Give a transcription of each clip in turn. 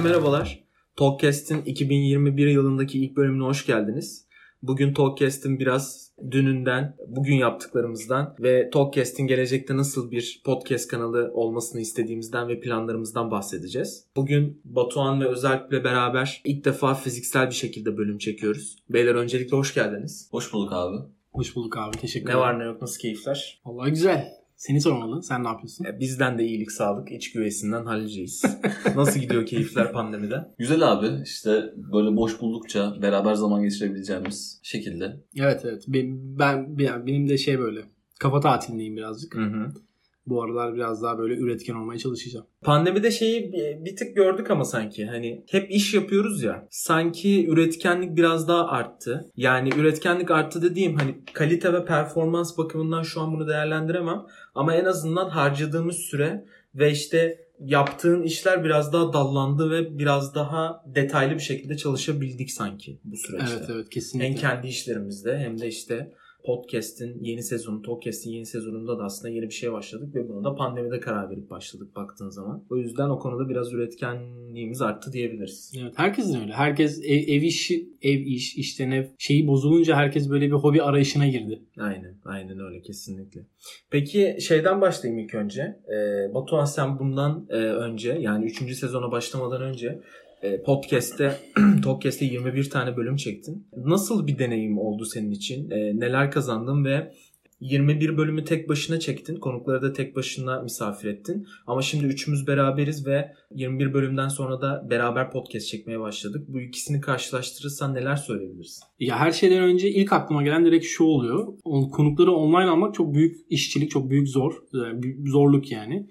Herkese merhabalar. Talkcast'in 2021 yılındaki ilk bölümüne hoş geldiniz. Bugün Talkcast'in biraz dününden, bugün yaptıklarımızdan ve Talkcast'in gelecekte nasıl bir podcast kanalı olmasını istediğimizden ve planlarımızdan bahsedeceğiz. Bugün Batuhan ve Özalp'le beraber ilk defa fiziksel bir şekilde bölüm çekiyoruz. Beyler öncelikle hoş geldiniz. Hoş bulduk abi. Hoş bulduk abi. Teşekkür Ne ederim. var ne yok nasıl keyifler? Vallahi güzel. Seni sormalı. Sen ne yapıyorsun? E, Bizden de iyilik sağlık iç güvesinden halledeceğiz. nasıl gidiyor keyifler pandemide? Güzel abi. İşte böyle boş buldukça beraber zaman geçirebileceğimiz şekilde. Evet evet. Ben, ben yani benim de şey böyle. Kafa tatilindeyim birazcık. Hı hı. Bu aralar biraz daha böyle üretken olmaya çalışacağım. Pandemide şeyi bir- tık gördük ama sanki hani hep iş yapıyoruz ya sanki üretkenlik biraz daha arttı. Yani üretkenlik arttı dediğim hani kalite ve performans bakımından şu an bunu değerlendiremem ama en azından harcadığımız süre ve işte yaptığın işler biraz daha dallandı ve biraz daha detaylı bir şekilde çalışabildik sanki bu süreçte. Evet evet kesinlikle. Hem kendi işlerimizde hem de işte podcast'in yeni sezonu, Talkcast'in yeni sezonunda da aslında yeni bir şey başladık ve buna da pandemide karar verip başladık baktığın zaman. O yüzden o konuda biraz üretkenliğimiz arttı diyebiliriz. Evet herkesin öyle. Herkes ev, ev işi, ev iş, işten ev şeyi bozulunca herkes böyle bir hobi arayışına girdi. Aynen, aynen öyle kesinlikle. Peki şeyden başlayayım ilk önce. Ee, Batuhan sen bundan e, önce yani 3. sezona başlamadan önce e, podcast'te Talkcast'te 21 tane bölüm çektin. Nasıl bir deneyim oldu senin için? E, neler kazandın ve 21 bölümü tek başına çektin. Konukları da tek başına misafir ettin. Ama şimdi üçümüz beraberiz ve 21 bölümden sonra da beraber podcast çekmeye başladık. Bu ikisini karşılaştırırsan neler söyleyebilirsin? Ya her şeyden önce ilk aklıma gelen direkt şu oluyor. Konukları online almak çok büyük işçilik, çok büyük zor. Büyük zorluk yani.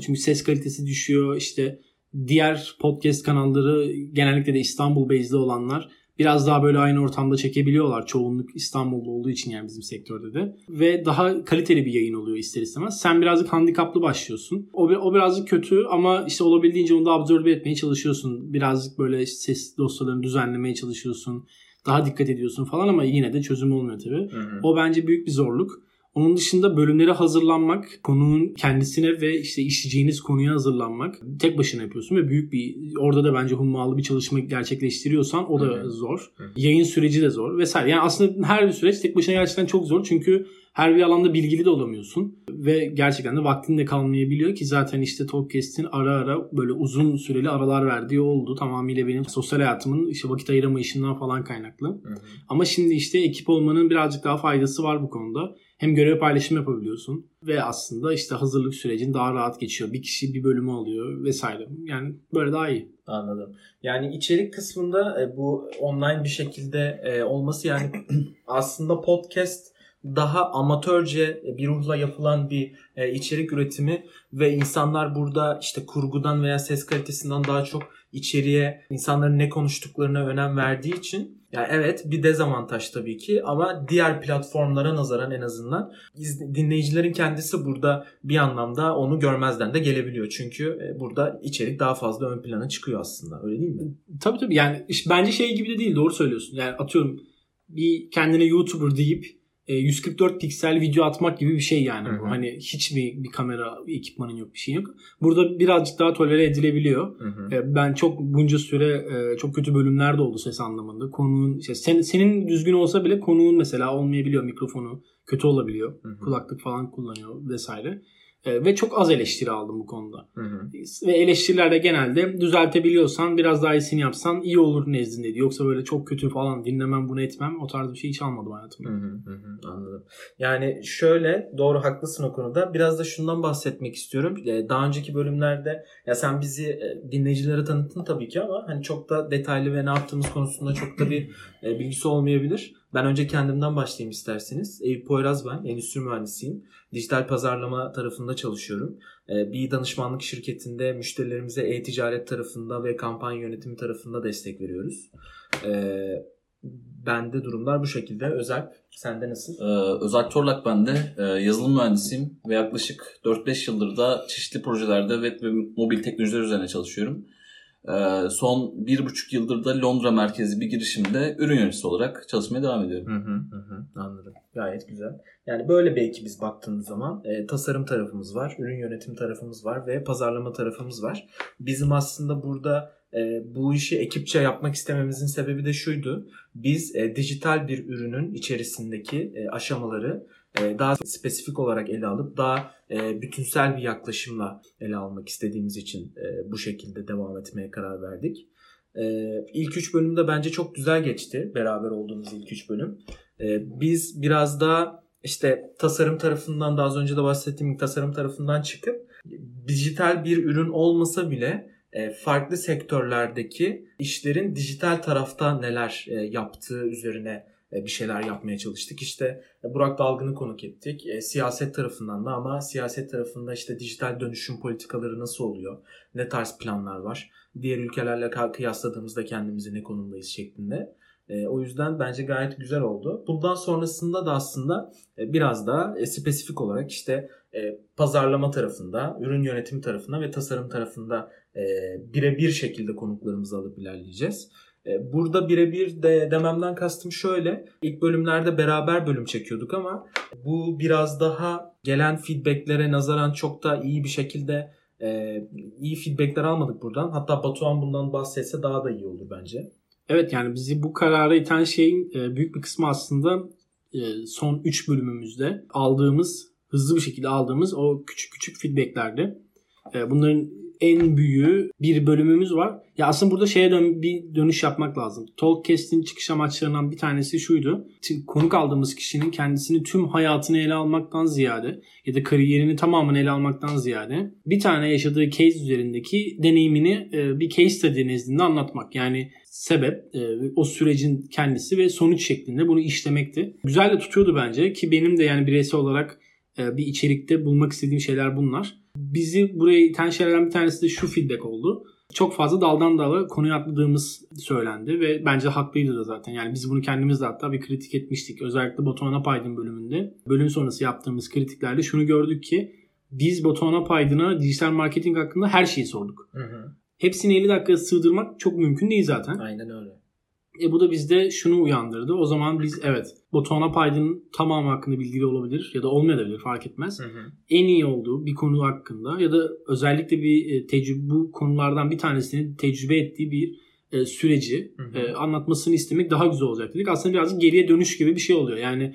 Çünkü ses kalitesi düşüyor. İşte diğer podcast kanalları genellikle de İstanbul base'li olanlar biraz daha böyle aynı ortamda çekebiliyorlar. Çoğunluk İstanbul'da olduğu için yani bizim sektörde de. Ve daha kaliteli bir yayın oluyor ister istemez. Sen birazcık handikaplı başlıyorsun. O, o birazcık kötü ama işte olabildiğince onu da absorbe etmeye çalışıyorsun. Birazcık böyle ses dosyalarını düzenlemeye çalışıyorsun daha dikkat ediyorsun falan ama yine de çözüm olmuyor tabii. O bence büyük bir zorluk. Onun dışında bölümlere hazırlanmak, konuğun kendisine ve işte işleyeceğiniz konuya hazırlanmak tek başına yapıyorsun ve büyük bir orada da bence hummalı bir çalışma gerçekleştiriyorsan o da hı. zor. Hı. Yayın süreci de zor vesaire. Yani aslında her bir süreç tek başına gerçekten çok zor çünkü her bir alanda bilgili de olamıyorsun ve gerçekten de vaktin de kalmayabiliyor ki zaten işte Talkcast'in ara ara böyle uzun süreli aralar verdiği oldu. Tamamıyla benim sosyal hayatımın işte vakit ayıramayışından falan kaynaklı. Hı hı. Ama şimdi işte ekip olmanın birazcık daha faydası var bu konuda. Hem görev paylaşımı yapabiliyorsun ve aslında işte hazırlık sürecin daha rahat geçiyor. Bir kişi bir bölümü alıyor vesaire. Yani böyle daha iyi. Anladım. Yani içerik kısmında e, bu online bir şekilde e, olması yani aslında podcast daha amatörce bir ruhla yapılan bir e, içerik üretimi ve insanlar burada işte kurgudan veya ses kalitesinden daha çok içeriye insanların ne konuştuklarına önem verdiği için yani evet bir dezavantaj tabii ki ama diğer platformlara nazaran en azından dinleyicilerin kendisi burada bir anlamda onu görmezden de gelebiliyor. Çünkü e, burada içerik daha fazla ön plana çıkıyor aslında. Öyle değil mi? Tabii tabii yani bence şey gibi de değil doğru söylüyorsun. Yani atıyorum bir kendine YouTuber deyip e, 144 piksel video atmak gibi bir şey yani Hı bu. Hani hiçbir bir kamera bir ekipmanın yok bir şey yok. Burada birazcık daha tolere edilebiliyor. Hı hı. E, Ben çok bunca süre e, çok kötü bölümler de oldu ses anlamında. Konuğun işte sen, senin düzgün olsa bile konuğun mesela olmayabiliyor mikrofonu kötü olabiliyor. Hı hı. Kulaklık falan kullanıyor vesaire. E, ve çok az eleştiri aldım bu konuda. Hı hı. Ve eleştirilerde genelde düzeltebiliyorsan biraz daha iyisini yapsan iyi olur nezdindeydi. Yoksa böyle çok kötü falan dinlemem bunu etmem o tarz bir şey hiç almadım hayatımda. Hı hı hı Anladım. Yani şöyle doğru haklısın o konuda. Biraz da şundan bahsetmek istiyorum. Ee, Daha önceki bölümlerde ya sen bizi e, dinleyicilere tanıttın tabii ki ama hani çok da detaylı ve ne yaptığımız konusunda çok da bir e, bilgisi olmayabilir. Ben önce kendimden başlayayım isterseniz. Eyüp Poyraz ben. Endüstri mühendisiyim. Dijital pazarlama tarafında çalışıyorum. E, Bir danışmanlık şirketinde müşterilerimize e-ticaret tarafında ve kampanya yönetimi tarafında destek veriyoruz. E, Bende durumlar bu şekilde. Özel sende nasıl? Ee, Özalp Torlak ben de e, yazılım mühendisiyim ve yaklaşık 4-5 yıldır da çeşitli projelerde web ve mobil teknolojiler üzerine çalışıyorum. Ee, son bir buçuk yıldır da Londra merkezli bir girişimde ürün yöneticisi olarak çalışmaya devam ediyorum. Hı hı hı. Anladım. Gayet güzel. Yani böyle bir ekibiz baktığınız zaman. E, tasarım tarafımız var, ürün yönetim tarafımız var ve pazarlama tarafımız var. Bizim aslında burada e, bu işi ekipçe yapmak istememizin sebebi de şuydu. Biz e, dijital bir ürünün içerisindeki e, aşamaları daha spesifik olarak ele alıp daha e, bütünsel bir yaklaşımla ele almak istediğimiz için e, bu şekilde devam etmeye karar verdik. İlk üç bölümde bence çok güzel geçti beraber olduğumuz ilk üç bölüm. Biz biraz daha işte tasarım tarafından da az önce de bahsettiğim tasarım tarafından çıkıp dijital bir ürün olmasa bile farklı sektörlerdeki işlerin dijital tarafta neler yaptığı üzerine e, bir şeyler yapmaya çalıştık. İşte e, Burak Dalgın'ı konuk ettik. E, siyaset tarafından da ama siyaset tarafında işte dijital dönüşüm politikaları nasıl oluyor? Ne tarz planlar var? Diğer ülkelerle kıyasladığımızda kendimizi ne konumdayız şeklinde. O yüzden bence gayet güzel oldu. Bundan sonrasında da aslında biraz daha spesifik olarak işte pazarlama tarafında, ürün yönetimi tarafında ve tasarım tarafında birebir şekilde konuklarımızı alıp ilerleyeceğiz. E, burada birebir de dememden kastım şöyle. İlk bölümlerde beraber bölüm çekiyorduk ama bu biraz daha gelen feedbacklere nazaran çok da iyi bir şekilde e, iyi feedbackler almadık buradan. Hatta Batuhan bundan bahsetse daha da iyi olur bence. Evet yani bizi bu karara iten şeyin e, büyük bir kısmı aslında son 3 bölümümüzde aldığımız hızlı bir şekilde aldığımız o küçük küçük feedbacklerdi. Bunların en büyüğü bir bölümümüz var. Ya aslında burada şeye dön bir dönüş yapmak lazım. Talkcast'in çıkış amaçlarından bir tanesi şuydu. Konuk aldığımız kişinin kendisini tüm hayatını ele almaktan ziyade ya da kariyerini tamamını ele almaktan ziyade bir tane yaşadığı case üzerindeki deneyimini e, bir case study nezdinde anlatmak. Yani sebep, e, o sürecin kendisi ve sonuç şeklinde bunu işlemekti. Güzel de tutuyordu bence ki benim de yani bireysel olarak bir içerikte bulmak istediğim şeyler bunlar. Bizi buraya iten şeylerden bir tanesi de şu feedback oldu. Çok fazla daldan dala konuya atladığımız söylendi ve bence haklıydı da zaten. Yani biz bunu kendimiz de hatta bir kritik etmiştik. Özellikle Batuhan Apaydın bölümünde. Bölüm sonrası yaptığımız kritiklerde şunu gördük ki biz Batuhan Apaydın'a dijital marketing hakkında her şeyi sorduk. Hı hı. Hepsini 50 dakika sığdırmak çok mümkün değil zaten. Aynen öyle. E bu da bizde şunu uyandırdı. O zaman biz evet Batuhan Paydın tamamı hakkında bilgili olabilir ya da olmayabilir fark etmez. Hı hı. En iyi olduğu bir konu hakkında ya da özellikle bir e, tecrübe bu konulardan bir tanesini tecrübe ettiği bir e, süreci hı hı. E, anlatmasını istemek daha güzel olacak dedik. Aslında birazcık geriye dönüş gibi bir şey oluyor. Yani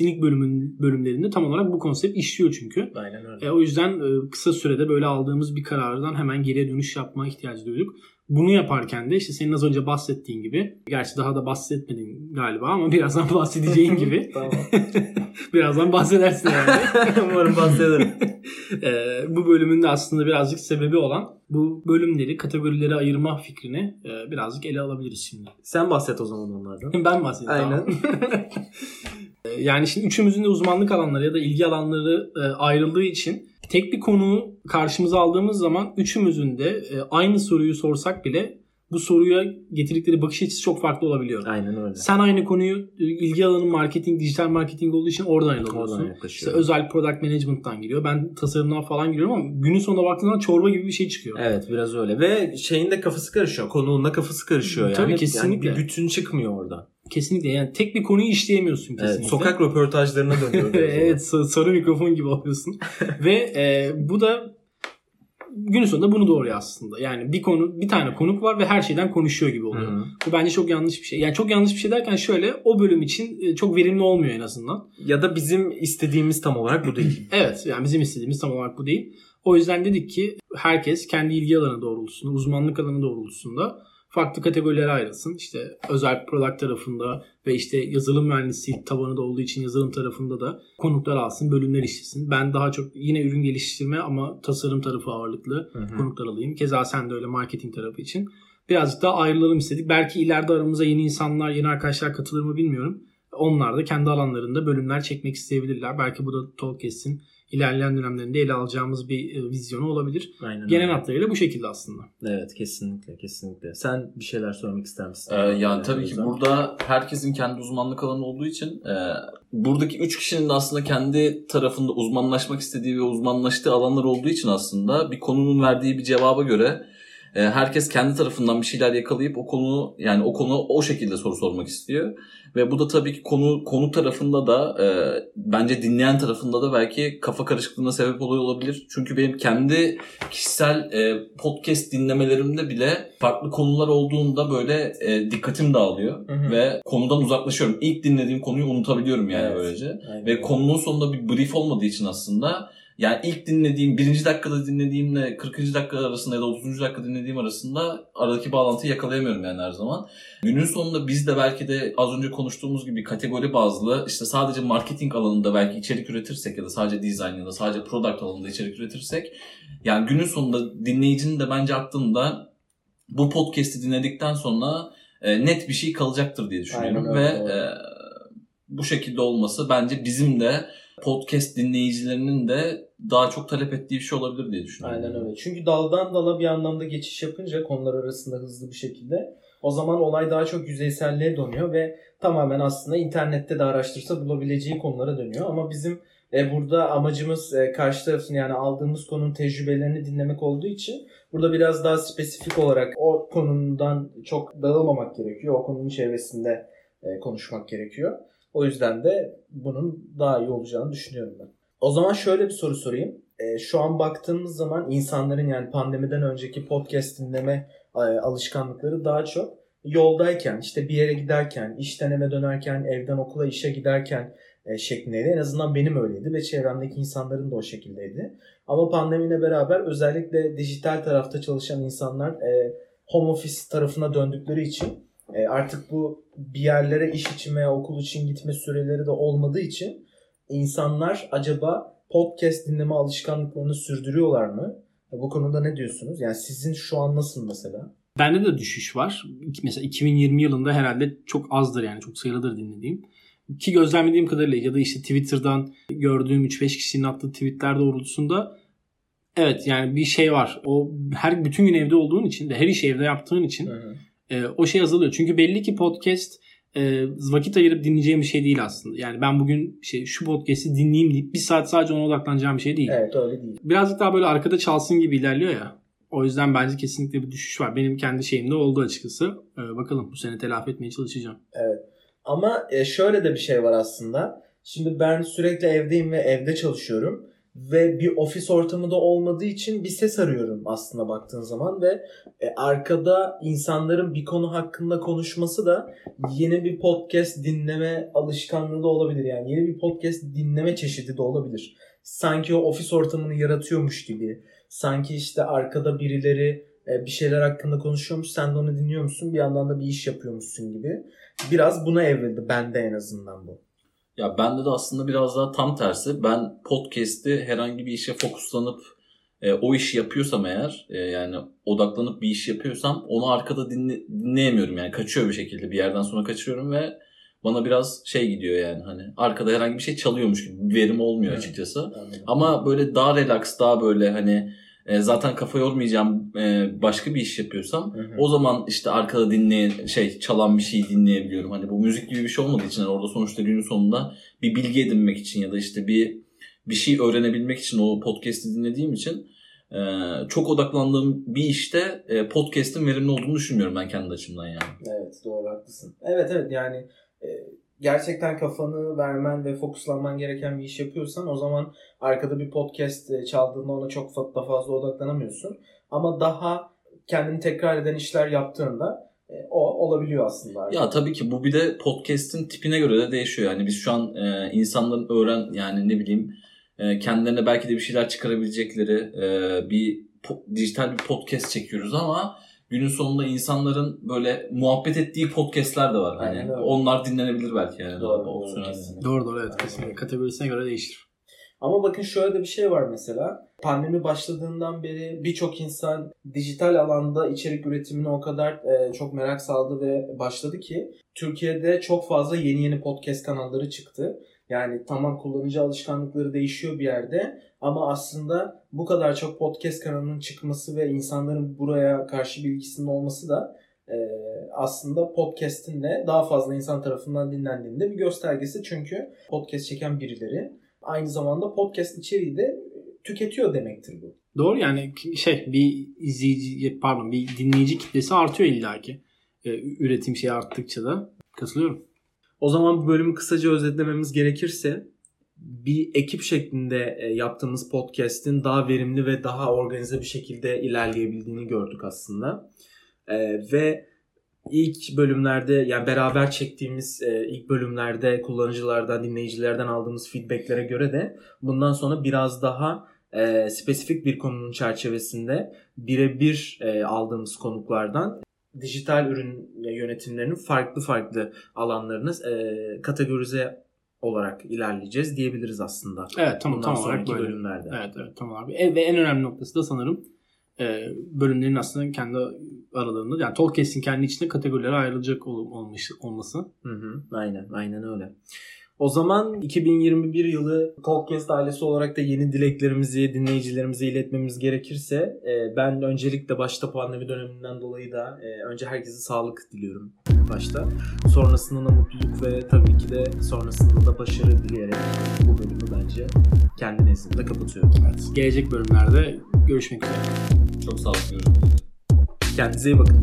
ilk bölümün, bölümlerinde tam olarak bu konsept işliyor çünkü. Aynen öyle. E, o yüzden e, kısa sürede böyle aldığımız bir karardan hemen geriye dönüş yapma ihtiyacı duyduk. Bunu yaparken de işte senin az önce bahsettiğin gibi, gerçi daha da bahsetmedin galiba ama birazdan bahsedeceğin gibi. birazdan bahsedersin yani. Umarım bahsederim. e, bu bölümün de aslında birazcık sebebi olan bu bölümleri, kategorilere ayırma fikrini e, birazcık ele alabiliriz şimdi. Sen bahset o zaman onlardan. Ben bahsedeyim. Aynen. yani şimdi üçümüzün de uzmanlık alanları ya da ilgi alanları e, ayrıldığı için tek bir konuyu karşımıza aldığımız zaman üçümüzün de e, aynı soruyu sorsak bile bu soruya getirdikleri bakış açısı çok farklı olabiliyor. Aynen öyle. Sen aynı konuyu e, ilgi alanın marketing, dijital marketing olduğu için oradan ele alıyorsun. İşte özel product management'tan giriyor. Ben tasarımdan falan giriyorum ama günün sonunda baktığında çorba gibi bir şey çıkıyor. Evet biraz öyle. Ve şeyin de kafası karışıyor. Konuğun da kafası karışıyor yani. Tabii kesinlikle. Yani bir bütün çıkmıyor oradan. Kesinlikle yani tek bir konuyu işleyemiyorsun kesinlikle. Evet, sokak röportajlarına dönüyor. evet sarı mikrofon gibi oluyorsun. Ve e, bu da günün sonunda bunu doğruyor aslında. Yani bir konu bir tane konuk var ve her şeyden konuşuyor gibi oluyor. Hı-hı. Bu bence çok yanlış bir şey. Yani çok yanlış bir şey derken şöyle o bölüm için e, çok verimli olmuyor en azından. Ya da bizim istediğimiz tam olarak bu değil. evet yani bizim istediğimiz tam olarak bu değil. O yüzden dedik ki herkes kendi ilgi alanı doğrultusunda, uzmanlık alanı doğrultusunda farklı kategorilere ayrılsın. İşte özel product tarafında ve işte yazılım mühendisliği tabanı da olduğu için yazılım tarafında da konuklar alsın, bölümler işlesin. Ben daha çok yine ürün geliştirme ama tasarım tarafı ağırlıklı hı hı. konuklar alayım. Keza sen de öyle marketing tarafı için. Birazcık daha ayrılalım istedik. Belki ileride aramıza yeni insanlar, yeni arkadaşlar katılır mı bilmiyorum. Onlar da kendi alanlarında bölümler çekmek isteyebilirler. Belki bu da Talkcast'in ilerleyen dönemlerinde ele alacağımız bir e, vizyonu olabilir. Aynen Genel hatlarıyla bu şekilde aslında. Evet kesinlikle kesinlikle. Sen bir şeyler söylemek ister misin? Ee, yani tabii ki burada herkesin kendi uzmanlık alanı olduğu için e, buradaki üç kişinin de aslında kendi tarafında uzmanlaşmak istediği ve uzmanlaştığı alanlar olduğu için aslında bir konunun verdiği bir cevaba göre e, herkes kendi tarafından bir şeyler yakalayıp o konu yani o konu o şekilde soru sormak istiyor. Ve bu da tabii ki konu konu tarafında da e, bence dinleyen tarafında da belki kafa karışıklığına sebep oluyor olabilir. Çünkü benim kendi kişisel e, podcast dinlemelerimde bile farklı konular olduğunda böyle e, dikkatim dağılıyor Hı hı. ve konudan uzaklaşıyorum. İlk dinlediğim konuyu unutabiliyorum yani Evet. böylece. Aynen Ve konunun sonunda bir brief olmadığı için aslında yani ilk dinlediğim, birinci dakikada dinlediğimle 40. dakika arasında ya da 30. dakika dinlediğim arasında aradaki bağlantıyı yakalayamıyorum yani her zaman. Günün sonunda biz de belki de az önce konuştuğumuz gibi kategori bazlı işte sadece marketing alanında belki içerik üretirsek ya da sadece design ya da sadece product alanında içerik üretirsek yani günün sonunda dinleyicinin de bence aklında bu podcast'i dinledikten sonra e, net bir şey kalacaktır diye düşünüyorum Aynen ve e, bu şekilde olması bence bizim de podcast dinleyicilerinin de daha çok talep ettiği bir şey olabilir diye düşünüyorum. Aynen öyle. Çünkü daldan dala bir anlamda geçiş yapınca konular arasında hızlı bir şekilde o zaman olay daha çok yüzeyselliğe dönüyor ve tamamen aslında internette de araştırsa bulabileceği konulara dönüyor. Ama bizim e, burada amacımız e, karşı tarafın yani aldığımız konunun tecrübelerini dinlemek olduğu için burada biraz daha spesifik olarak o konundan çok dağılmamak gerekiyor. O konunun çevresinde e, konuşmak gerekiyor. O yüzden de bunun daha iyi olacağını düşünüyorum ben. O zaman şöyle bir soru sorayım. E, şu an baktığımız zaman insanların yani pandemiden önceki podcast dinleme e, alışkanlıkları daha çok yoldayken, işte bir yere giderken, işten eve dönerken, evden okula işe giderken e, şeklindeydi. En azından benim öyleydi ve çevremdeki insanların da o şekildeydi. Ama pandemiyle beraber özellikle dijital tarafta çalışan insanlar e, home office tarafına döndükleri için e, artık bu bir yerlere iş için veya okul için gitme süreleri de olmadığı için insanlar acaba podcast dinleme alışkanlıklarını sürdürüyorlar mı? Bu konuda ne diyorsunuz? Yani sizin şu an nasıl mesela? Bende de düşüş var. Mesela 2020 yılında herhalde çok azdır yani çok sayılıdır dinlediğim. Ki gözlemlediğim kadarıyla ya da işte Twitter'dan gördüğüm 3-5 kişinin attığı tweetler doğrultusunda evet yani bir şey var. O her bütün gün evde olduğun için de her işi evde yaptığın için e, o şey azalıyor. Çünkü belli ki podcast e, vakit ayırıp dinleyeceğim bir şey değil aslında. Yani ben bugün şey şu podcast'i dinleyeyim deyip bir saat sadece ona odaklanacağım bir şey değil. Evet öyle değil. Birazcık daha böyle arkada çalsın gibi ilerliyor ya. O yüzden bence kesinlikle bir düşüş var. Benim kendi şeyimde oldu açıkçası. Ee, bakalım bu sene telafi etmeye çalışacağım. Ama e, şöyle de bir şey var aslında. Şimdi ben sürekli evdeyim ve evde çalışıyorum. Ve bir ofis ortamı da olmadığı için bir ses arıyorum aslında baktığın zaman. Ve e, arkada insanların bir konu hakkında konuşması da yeni bir podcast dinleme alışkanlığı da olabilir. Yani yeni bir podcast dinleme çeşidi de olabilir. Sanki o ofis ortamını yaratıyormuş gibi. Sanki işte arkada birileri e, bir şeyler hakkında konuşuyormuş. Sen de onu dinliyormuşsun. Bir yandan da bir iş yapıyormuşsun gibi. Biraz buna evrildi bende en azından bu. Ya bende de aslında biraz daha tam tersi. Ben podcast'i herhangi bir işe fokuslanıp e, o işi yapıyorsam eğer e, yani odaklanıp bir iş yapıyorsam onu arkada dinle, dinleyemiyorum yani kaçıyor bir şekilde bir yerden sonra kaçırıyorum ve bana biraz şey gidiyor yani hani arkada herhangi bir şey çalıyormuş gibi bir verim olmuyor Evet. açıkçası. Anladım. Ama böyle daha relax daha böyle hani e, zaten kafa yormayacağım e, başka bir iş yapıyorsam Hı hı. o zaman işte arkada dinleyen şey çalan bir şeyi dinleyebiliyorum. Hani bu müzik gibi bir şey olmadığı için hani orada sonuçta günün sonunda bir bilgi edinmek için ya da işte bir bir şey öğrenebilmek için o podcast'i dinlediğim için e, çok odaklandığım bir işte e, podcast'in verimli olduğunu düşünmüyorum ben kendi açımdan yani. Evet doğru haklısın. Evet evet yani e, gerçekten kafanı vermen ve fokuslanman gereken bir iş yapıyorsan o zaman arkada bir podcast e, çaldığında ona çok da fazla odaklanamıyorsun. Ama daha kendini tekrar eden işler yaptığında e, o olabiliyor aslında. Ya tabii ki bu bir de podcast'in tipine göre de değişiyor. Yani biz şu an e, insanların öğren yani ne bileyim e, kendilerine belki de bir şeyler çıkarabilecekleri e, bir po- dijital bir podcast çekiyoruz ama günün sonunda insanların böyle muhabbet ettiği podcast'ler de var. Hani Aynen öyle. onlar dinlenebilir belki yani. Doğru, doğru, opsiyonel kesin. yani. Doğru doğru evet kesinlikle. Kategorisine göre değişir. Ama bakın şöyle de bir şey var mesela. Pandemi başladığından beri birçok insan dijital alanda içerik üretimine o kadar e, çok merak saldı ve başladı ki Türkiye'de çok fazla yeni yeni podcast kanalları çıktı. Yani tamam kullanıcı alışkanlıkları değişiyor bir yerde ama aslında bu kadar çok podcast kanalının çıkması ve insanların buraya karşı bilgisinin olması da e, aslında podcast'in de daha fazla insan tarafından dinlendiğinde bir göstergesi. Çünkü podcast çeken birileri aynı zamanda podcast içeriği de tüketiyor demektir bu. Doğru yani şey bir izleyici pardon bir dinleyici kitlesi artıyor illaki. Ee, üretim şeyi arttıkça da katılıyorum. O zaman bu bölümü kısaca özetlememiz gerekirse bir ekip şeklinde e, yaptığımız podcast'in daha verimli ve daha organize bir şekilde ilerleyebildiğini gördük aslında. Ee, ve ilk bölümlerde yani beraber çektiğimiz e, ilk bölümlerde kullanıcılardan, dinleyicilerden aldığımız feedbacklere göre de bundan sonra biraz daha e, spesifik bir konunun çerçevesinde birebir e, aldığımız konuklardan dijital ürün yönetimlerinin farklı farklı alanlarını e, kategorize olarak ilerleyeceğiz diyebiliriz aslında. Evet tamam Bundan tam olarak böyle. bölümlerde. Evet evet tam olarak. E, ve en önemli noktası da sanırım e, bölümlerin aslında kendi aralarında yani Tolkien'in kendi içinde kategorilere ayrılacak ol, olmuş, olması. Hı hı, aynen aynen öyle. O zaman 2021 yılı Podcast ailesi olarak da yeni dileklerimizi dinleyicilerimize iletmemiz gerekirse e, ben öncelikle başta pandemi döneminden dolayı da e, önce herkese sağlık diliyorum başta. Sonrasında da mutluluk ve tabii ki de sonrasında da başarı dileyerek bu bölümü bence kendi nezdimde kapatıyorum. Evet. Gelecek bölümlerde görüşmek üzere. Çok sağ olun. Görüşmek üzere. Kendinize iyi bakın.